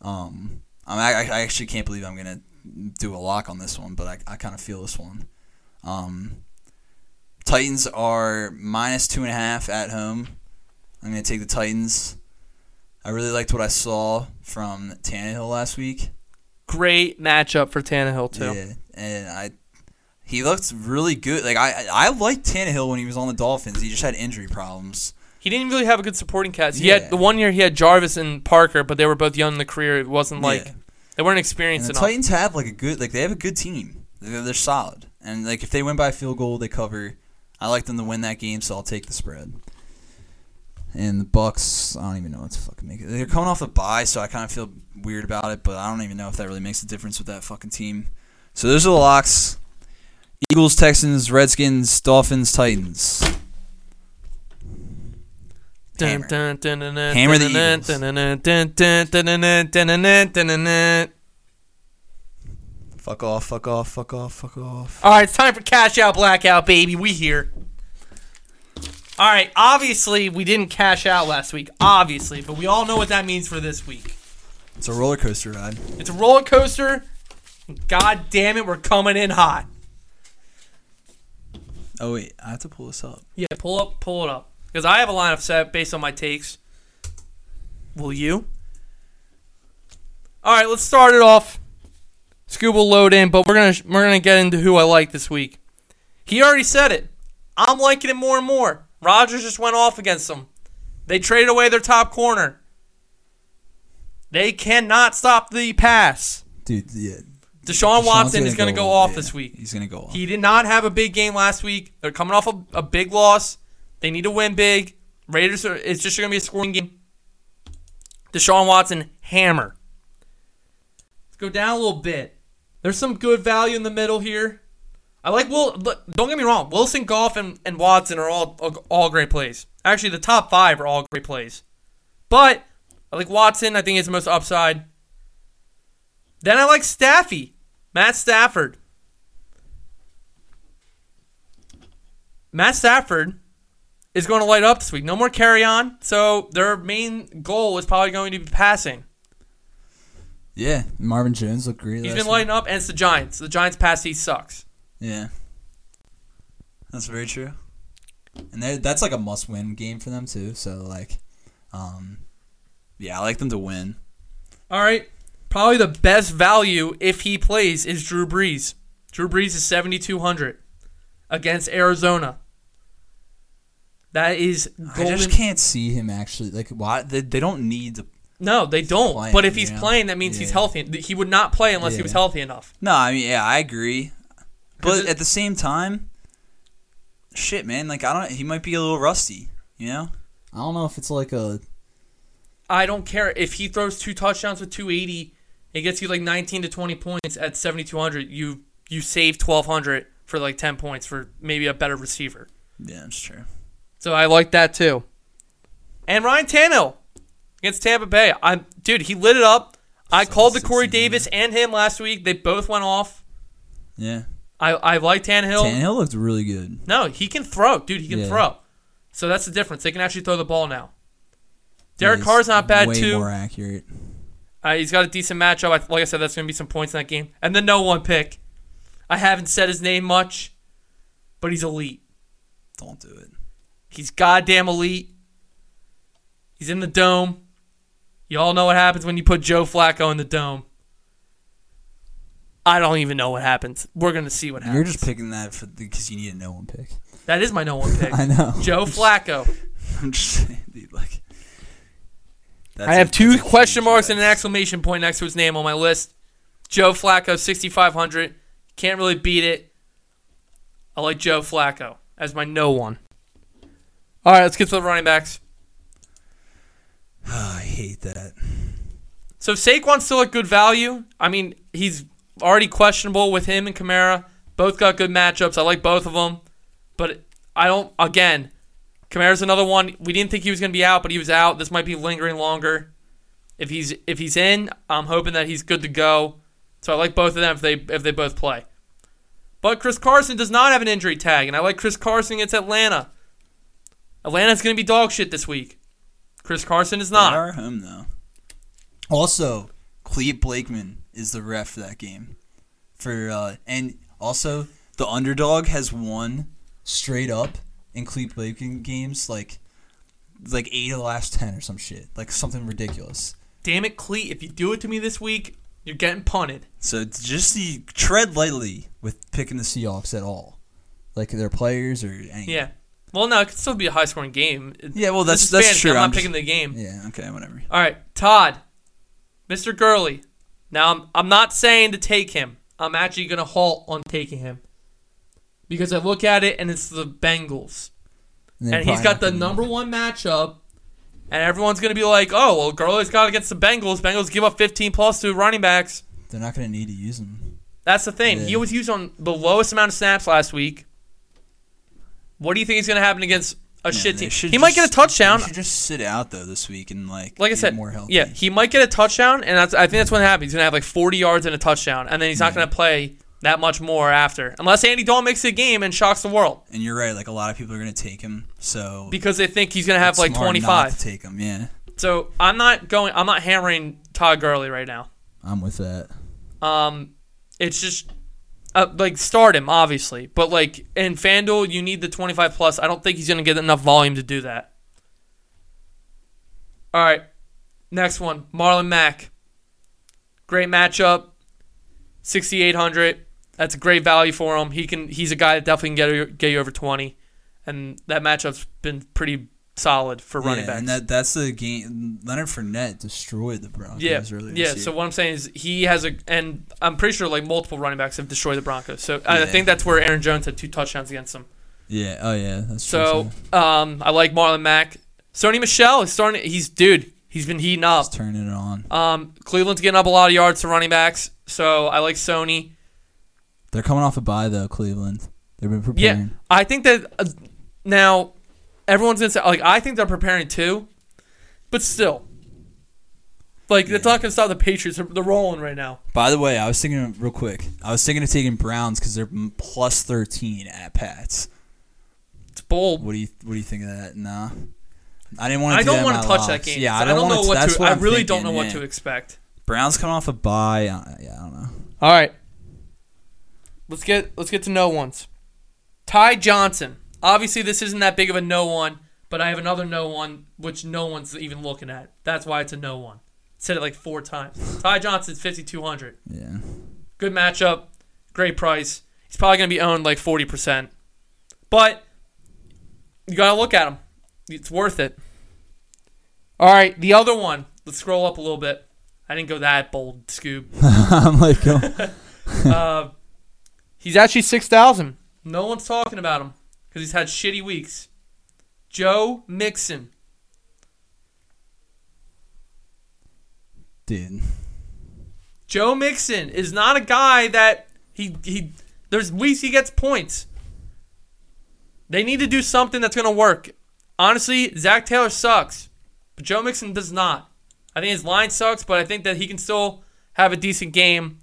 Um, I'm, I, I actually can't believe I'm gonna do a lock on this one, but I, I kind of feel this one. Um, Titans are minus two and a half at home. I'm gonna take the Titans. I really liked what I saw from Tannehill last week. Great matchup for Tannehill too. Yeah, and I he looked really good. Like I I liked Tannehill when he was on the Dolphins. He just had injury problems. He didn't really have a good supporting cast. He Yeah. had the one year he had Jarvis and Parker, but they were both young in the career. It wasn't like Yeah. they weren't And experienced the enough. Titans have like a good like they have a good team. They're, they're solid, and like if they win by a field goal, they cover. I like them to win that game, so I'll take the spread. And the Bucks, I don't even know what to fucking make it. They're coming off a bye, so I kind of feel weird about it, but I don't even know if that really makes a difference with that fucking team. So those are the locks: Eagles, Texans, Redskins, Dolphins, Titans. Hammer. Hammer the Fuck off! Fuck off! Fuck off! Fuck off! All right, it's time for cash out blackout, baby. We here. All right, obviously we didn't cash out last week, obviously, but we all know what that means for this week. It's a roller coaster ride. It's a roller coaster. God damn it, we're coming in hot. Oh wait, I have to pull this up. Yeah, pull up, pull it up, because I have a lineup set based on my takes. Will you? All right, let's start it off. Scoob will load in, but we're gonna we're gonna get into who I like this week. He already said it. I'm liking it more and more. Rodgers just went off against them. They traded away their top corner. They cannot stop the pass. Dude, yeah. Deshaun Watson is going to go off yeah, this week. He's gonna go off. He did not have a big game last week. They're coming off a, a big loss. They need to win big. Raiders are. It's just going to be a scoring game. Deshaun Watson hammer. Let's go down a little bit. There's some good value in the middle here. I like Will. Don't get me wrong. Wilson, Goff, and, and Watson are all all great plays. Actually, the top five are all great plays. But I like Watson. I think he's the most upside. Then I like Staffy, Matt Stafford. Matt Stafford is going to light up this week. No more Kerryon. So their main goal is probably going to be passing. yeah, Marvin Jones looked great. He's been week. lighting up, and it's the Giants. The Giants' pass he sucks. Yeah, that's very true. And that's like a must-win game for them too. So like, um, yeah, I like them to win. All right. Probably the best value if he plays is Drew Brees. Drew Brees is 7,200 against Arizona. That is I just can't see him actually like. Why they, they don't need to. No, they don't. playing, but if he's you know? playing, that means he's healthy. He would not play unless he was healthy enough. No, I mean, yeah, I agree. But at the same time, shit, man, like I don't. He might be a little rusty. You know. I don't know if it's like a I don't care if he throws two touchdowns with 280. It gets you like 19 to 20 points at 7200. You you save 1200 for like 10 points for maybe a better receiver. Yeah, that's true. So I like that too. And Ryan Tannehill against Tampa Bay. I'm dude, he lit it up. I So called the Corey 16, Davis and him last week. They both went off. Yeah. I I like Tannehill. Tannehill looked really good. No, he can throw, dude. He can Yeah. throw. So that's the difference. They can actually throw the ball now. Derek Carr's not bad way too. more accurate. Uh, he's got a decent matchup. I, like I said, that's going to be some points in that game. And the no one pick. I haven't said his name much, but he's elite. Don't do it. He's goddamn elite. He's in the dome. You all know what happens when you put Joe Flacco in the dome. I don't even know what happens. We're going to see what happens. You're just picking that for because you need a no one pick. that is my no one pick. I know. Joe Flacco. I'm just saying, dude. Like, that's I have a- two question marks and an exclamation point next to his name on my list. Joe Flacco, 6,500. Can't really beat it. I like Joe Flacco as my no one. All right, let's get to the running backs. I hate that. So Saquon's still at good value. I mean, he's already questionable with him and Kamara. Both got good matchups. I like both of them. But I don't, again, Kamara's another one. We didn't think he was going to be out, but he was out. This might be lingering longer. If he's if he's in, I'm hoping that he's good to go. So I like both of them if they if they both play. But Chris Carson does not have an injury tag, and I like Chris Carson against Atlanta. Atlanta's going to be dog shit this week. Chris Carson is They not. are home though. Also, Clete Blakeman is the ref for that game. For uh, and also the underdog has won straight up in Clete Blakeman games like like eight of the last ten or some shit. Like something ridiculous. Damn it, Clete. If you do it to me this week, you're getting punted. So just the tread lightly with Picking the Seahawks at all, like their players or anything. Yeah. Well, no, it could still be a high scoring game. Yeah, well that's that's fantasy. true. I'm not I'm picking the game. Yeah, okay, whatever. All right, Todd, Mr. Gurley. Now, I'm, I'm not saying to take him. I'm actually going to halt on taking him because I look at it and it's the Bengals. they're And he's got the number one matchup. And everyone's going to be like, oh, well, Gurley's got against the Bengals. Bengals give up 15 plus to running backs. They're not going to need to use them. That's the thing. He was used on the lowest amount of snaps last week. What do you think is going to happen against a shit team? He might get a touchdown. They should just sit out though this week and like Like I said, more healthy. yeah, he might get a touchdown, and that's, I think that's what happened. He's going to have like 40 yards and a touchdown, and then he's not Yeah. going to play that much more after, unless Andy Dalton makes a game and shocks the world And you're right. Like a lot of people are gonna take him. So because they think he's going to have like smart not 25. to take him. Yeah. So I'm not going. I'm not hammering Todd Gurley right now. I'm with that. Um, it's just uh, like start him obviously, but like in Fanduel, you need the 25 plus. I don't think he's gonna get enough volume to do that. All right, next one, Marlon Mack. Great matchup, 6,800. That's a great value for him. He can. He's a guy that definitely can get you, get you over 20, and that matchup's been pretty solid for running yeah, backs. and that that's the game. Leonard Fournette destroyed the Broncos Yeah, earlier. yeah. year. So what I'm saying is he has a, and I'm pretty sure like multiple running backs have destroyed the Broncos. So I think that's where Aaron Jones had two touchdowns against them. Yeah. Oh yeah. That's. So too. um, I like Marlon Mack. Sony Michel is starting. He's dude. He's been heating up. Just turning it on. Um, Cleveland's getting up a lot of yards to running backs. So I like Sony. They're coming off a bye though. Cleveland. They've been preparing. Yeah. I think that uh, now everyone's gonna say like I think they're preparing too, but still, like Yeah. not gonna stop the Patriots. They're, they're rolling right now. By the way, I was thinking real quick. I was thinking of taking Browns because they're plus thirteen at Pats. It's bold. What do you What do you think of that? Nah, I didn't want. I to don't want to touch that game. Yeah, I I don't, don't, know wanna, what to. What I really don't know what yeah. to expect. Browns coming off a bye. uh, yeah, I don't know. All right, let's get let's get to no ones. Ty Johnson. Obviously, this isn't that big of a no one, but I have another no one which no one's even looking at. That's why it's a no one. Said it like four times. Ty Johnson's fifty two hundred. Yeah. Good matchup, great price. He's probably gonna be owned like forty percent, but you gotta look at him. It's worth it. All right, the other one, let's scroll up a little bit. I didn't go that bold, Scoop. I'm like, oh, uh, he's actually six thousand. No one's talking about him because he's had shitty weeks. Joe Mixon. dude. Joe Mixon is not a guy that he he. There's weeks he gets points. They need to do something that's gonna work. Honestly, Zac Taylor sucks, but Joe Mixon does not. I think his line sucks, but I think that he can still have a decent game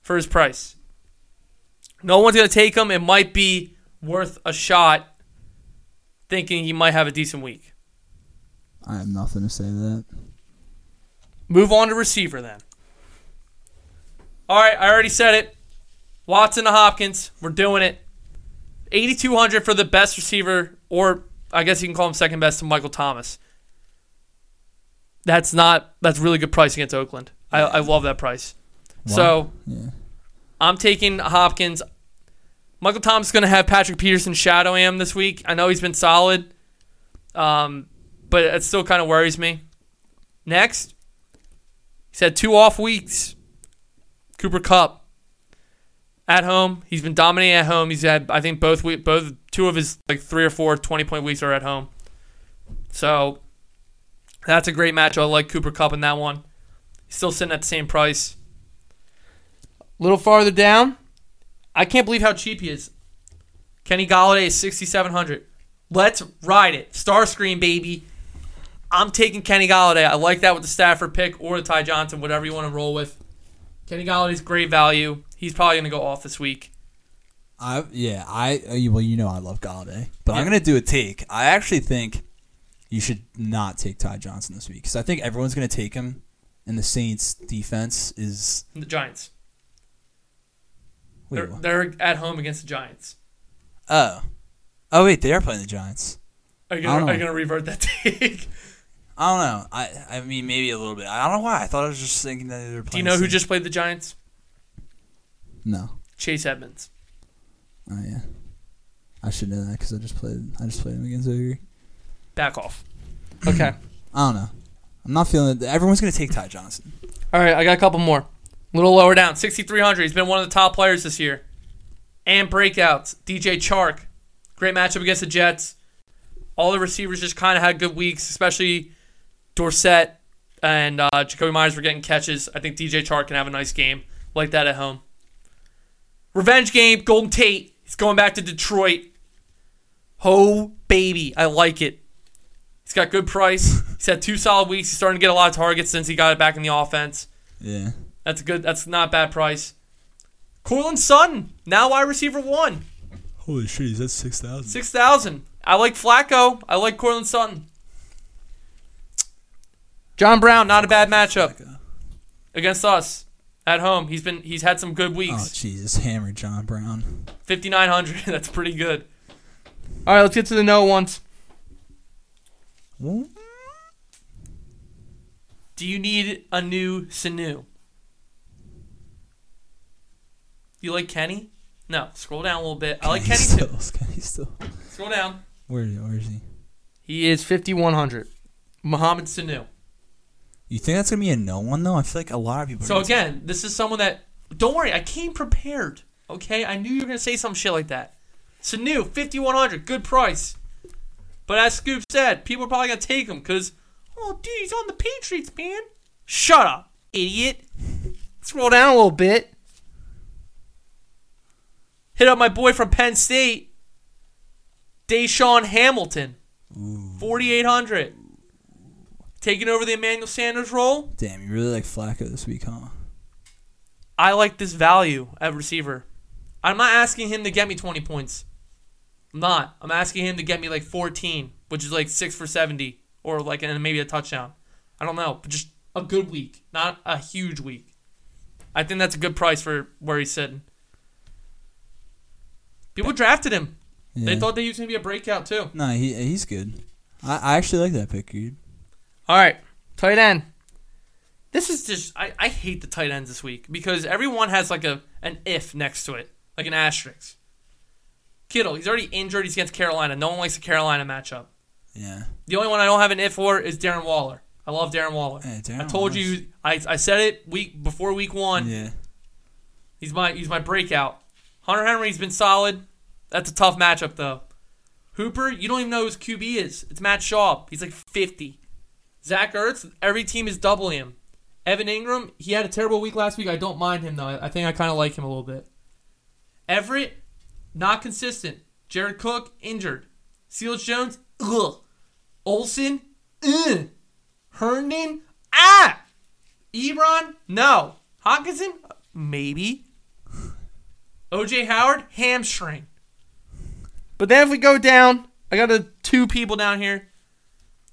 for his price. No one's gonna take him. It might be worth a shot, thinking he might have a decent week. I have nothing to say to that. Move on to receiver then. All right, I already said it. Watson to Hopkins. We're doing it. 8,200 for the best receiver, or I guess you can call him second best to Michael Thomas. That's not, that's really good price against Oakland. I, I love that price. So Yeah. I'm taking Hopkins. Michael Thomas is going to have Patrick Peterson shadow him this week. I know he's been solid, um, but it still kind of worries me. Next, he's had two off weeks. Cooper Kupp at home. He's been dominating at home. He's had I think both week, both two of his like three or four 20 point weeks are at home. So that's a great match. I like Cooper Kupp in that one. He's still sitting at the same price. A little farther down, I can't believe how cheap he is. Kenny Golladay is 6700. Let's ride it. Star screen baby. I'm taking Kenny Golladay. I like that with the Stafford pick or the Ty Johnson, whatever you want to roll with. Kenny Golladay's great value. He's probably going to go off this week. I yeah I uh, well you know I love Golladay, but I'm I'm gonna do a take. I actually think you should not take Ty Johnson this week because I think everyone's gonna take him, and the Saints' defense is. The Giants. They're, they're at home against the Giants. oh, oh wait, they are playing the Giants. Are you I don't going to know. revert that take? I don't know. I I mean maybe a little bit. I don't know why. I thought I was just thinking that they were playing. Do you know who just played the Giants? no Chase Edmonds. oh yeah I should know that because I just played I just played him against Ogre. Back off. Okay. I don't know. I'm not feeling it. Everyone's gonna take Ty Johnson. All right, I got a couple more. A little lower down, 6,300. He's been one of the top players this year. And breakouts. DJ Chark. Great matchup against the Jets. All the receivers just kind of had good weeks, especially Dorsett and uh, Jakobi Meyers were getting catches. I think DJ Chark can have a nice game like that at home. Revenge game, Golden Tate. He's going back to Detroit. Ho, baby. I like it. He's got good price. He's had two solid weeks. He's starting to get a lot of targets since he got it back in the offense. Yeah. That's good. That's not bad price. Courtland Sutton, now wide receiver one, Holy shit, he's at six thousand. six thousand. I like Flacco. I like Courtland Sutton. John Brown, not a bad matchup against us at home. He's been he's had some good weeks. Oh weeks. Jesus, hammer John Brown. Fifty nine hundred. That's pretty good. All right, let's get to the no ones. Do you need a new Sanu? You like Kenny? No. Scroll down a little bit. I like Kenny still, too. Kenny still. Scroll down. Where, where is he? He is 5100. Mohamed Sanu. You think that's gonna be a no one though? I feel like a lot of people. Are So again, this is someone that don't worry, I came prepared. Okay? I knew you were gonna say some shit like that. Sanu, 5100, good price. But as Scoop said, people are probably gonna take him because oh dude, he's on the Patriots, man. Shut up, idiot. Scroll down a little bit. Hit up my boy from Penn State, DaeSean Hamilton, 4800. Taking over the Emmanuel Sanders role. Damn, you really like Flacco this week, huh? I like this value at receiver. I'm not asking him to get me 20 points. I'm not. I'm asking him to get me like 14, which is like 6 for 70 or like and maybe a touchdown. I don't know, but just a good week, not a huge week. I think that's a good price for where he's sitting. People drafted him. Yeah. They thought they was going to be a breakout too. No, he he's good. I, I actually like that pick, dude. All right, tight end. This is just I, I hate the tight ends this week because everyone has like a an if next to it, like an asterisk. Kittle, he's already injured. He's against Carolina. No one likes the Carolina matchup. Yeah. The only one I don't have an if for is Darren Waller. I love Darren Waller. Yeah, Darren I told you. I, I said it week before week one. Yeah. He's my he's my breakout. Hunter Henry's been solid. That's a tough matchup though. Hooper, you don't even know who his QB is. It's Matt Schaub. He's like 50. Zach Ertz, every team is doubling him. Evan Engram, he had a terrible week last week. I don't mind him though. I think I kind of like him a little bit. Everett, not consistent. Jared Cook injured. Seals Jones, ugh. Olsen, ugh. Herndon, ah. Ebron, no. Hockenson, maybe. OJ Howard, hamstring. But then if we go down, I got a two people down here.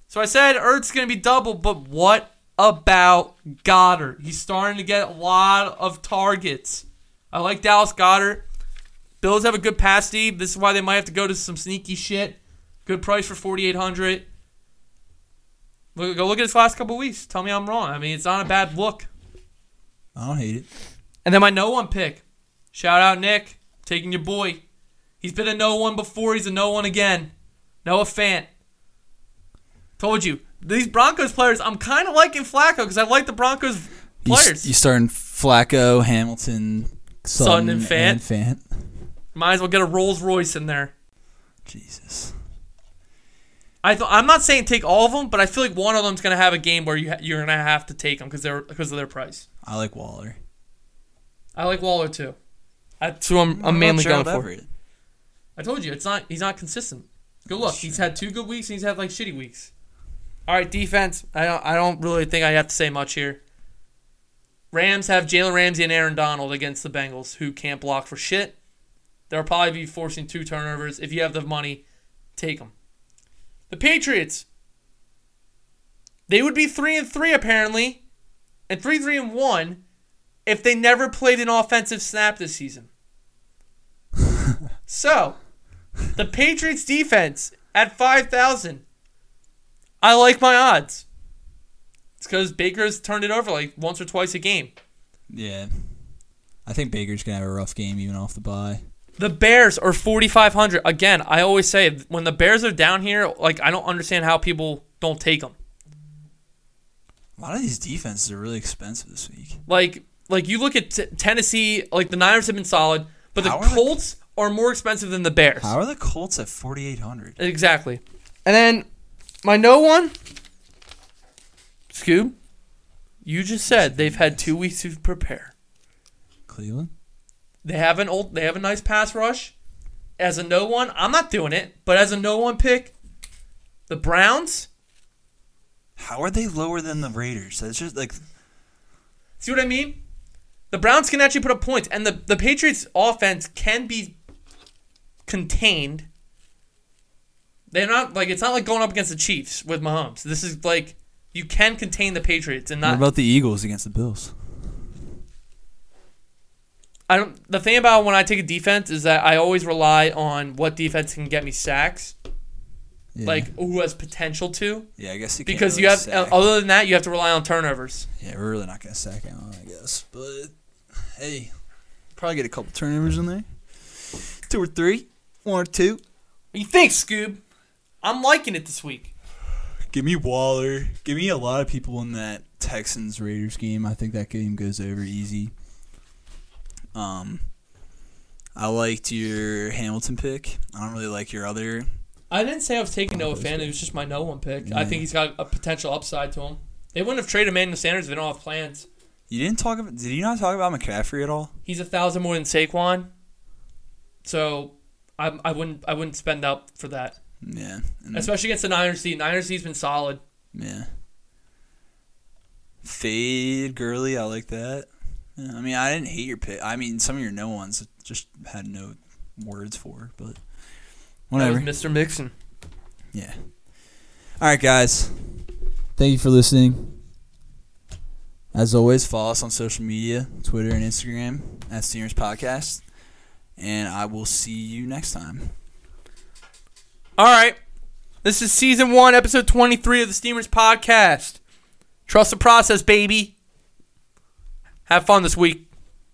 So I said Ertz going to be double, but what about Goedert? He's starting to get a lot of targets. I like Dallas Goedert. Bills have a good pass D. This is why they might have to go to some sneaky shit. Good price for 4800 Look, Go look at his last couple weeks. Tell me I'm wrong. I mean, it's not a bad look. I don't hate it. And then my no one pick. Shout out Nick, taking your boy. He's been a no one before. He's a no one again. Noah Fant. Told you these Broncos players. I'm kind of liking Flacco because I like the Broncos players. s- you starting Flacco, Hamilton, Sutton and Fant. and Fant. Might as well get a Rolls Royce in there. Jesus. I th- I'm not saying take all of them, but I feel like one of them's gonna have a game where you ha- you're gonna have to take them because they're because of their price. I like Waller. I like Waller too. That's who I'm, What I'm mainly Gerald going for. Everett? I told you it's not. He's not consistent. Good luck. He's had two good weeks and he's had like shitty weeks. All right, defense. I don't. I don't really think I have to say much here. Rams have Jalen Ramsey and Aaron Donald against the Bengals, who can't block for shit. They'll probably be forcing two turnovers. If you have the money, take them. The Patriots. They would be three and three apparently, and three three and one, if they never played an offensive snap this season. So, the Patriots defense at 5,000. I like my odds. It's because Baker's turned it over like once or twice a game. Yeah. I think Baker's gonna have a rough game even off the bye. The Bears are 4,500. Again, I always say when the Bears are down here, like I don't understand how people don't take them. A lot of these defenses are really expensive this week. Like, like you look at t- Tennessee, like the Niners have been solid, but the- Colts are more expensive than the Bears. How are the Colts at forty eight hundred? Exactly. And then my no one, Scoob, you just said they've had two weeks to prepare. Cleveland. They have an old, they have a nice pass rush. As a no one, I'm not doing it, but as a no one pick, the Browns. How are they lower than the Raiders? That's just like See what I mean? The Browns can actually put up points, and the the Patriots' offense can be contained. They're not like it's not like going up against the Chiefs with Mahomes. This is like you can contain the Patriots and what not about the Eagles against the Bills? I don't. The thing about when I take a defense is that I always rely on what defense can get me sacks, Yeah. like who has potential to. yeah, I guess you Because really you have, sack. other than that, you have to rely on turnovers. Yeah, we're really not gonna sack Allen, I guess. But hey, probably get a couple turnovers in there. Two or three, one or two. What you think, Scoob? I'm liking it this week. Give me Waller. Give me a lot of people in that Texans Raiders game. I think that game goes over easy. Um, I liked your Hamilton pick. I don't really like your other. I didn't say I was taking Noah Fan. It was just my no one pick. I think he's got a potential upside to him. They wouldn't have traded Emmanuel Sanders if they don't have plans. You didn't talk about. Did you not talk about McCaffrey at all? He's a thousand more than Saquon, so I, I wouldn't I wouldn't spend up for that, Yeah. And- especially against the Niners D. Niners D's been solid. Yeah. Fade Gurley, I like that. Yeah, I mean, I didn't hate your pick. I mean, some of your no ones just had no words for, but That whatever. was Mr. Mixon. Yeah. All right, guys. Thank you for listening. As always, follow us on social media Twitter and Instagram at Steamers Podcast. And I will see you next time. All right. This is season one, episode 23 of the Steamers podcast. Trust the process, baby. Have fun this week.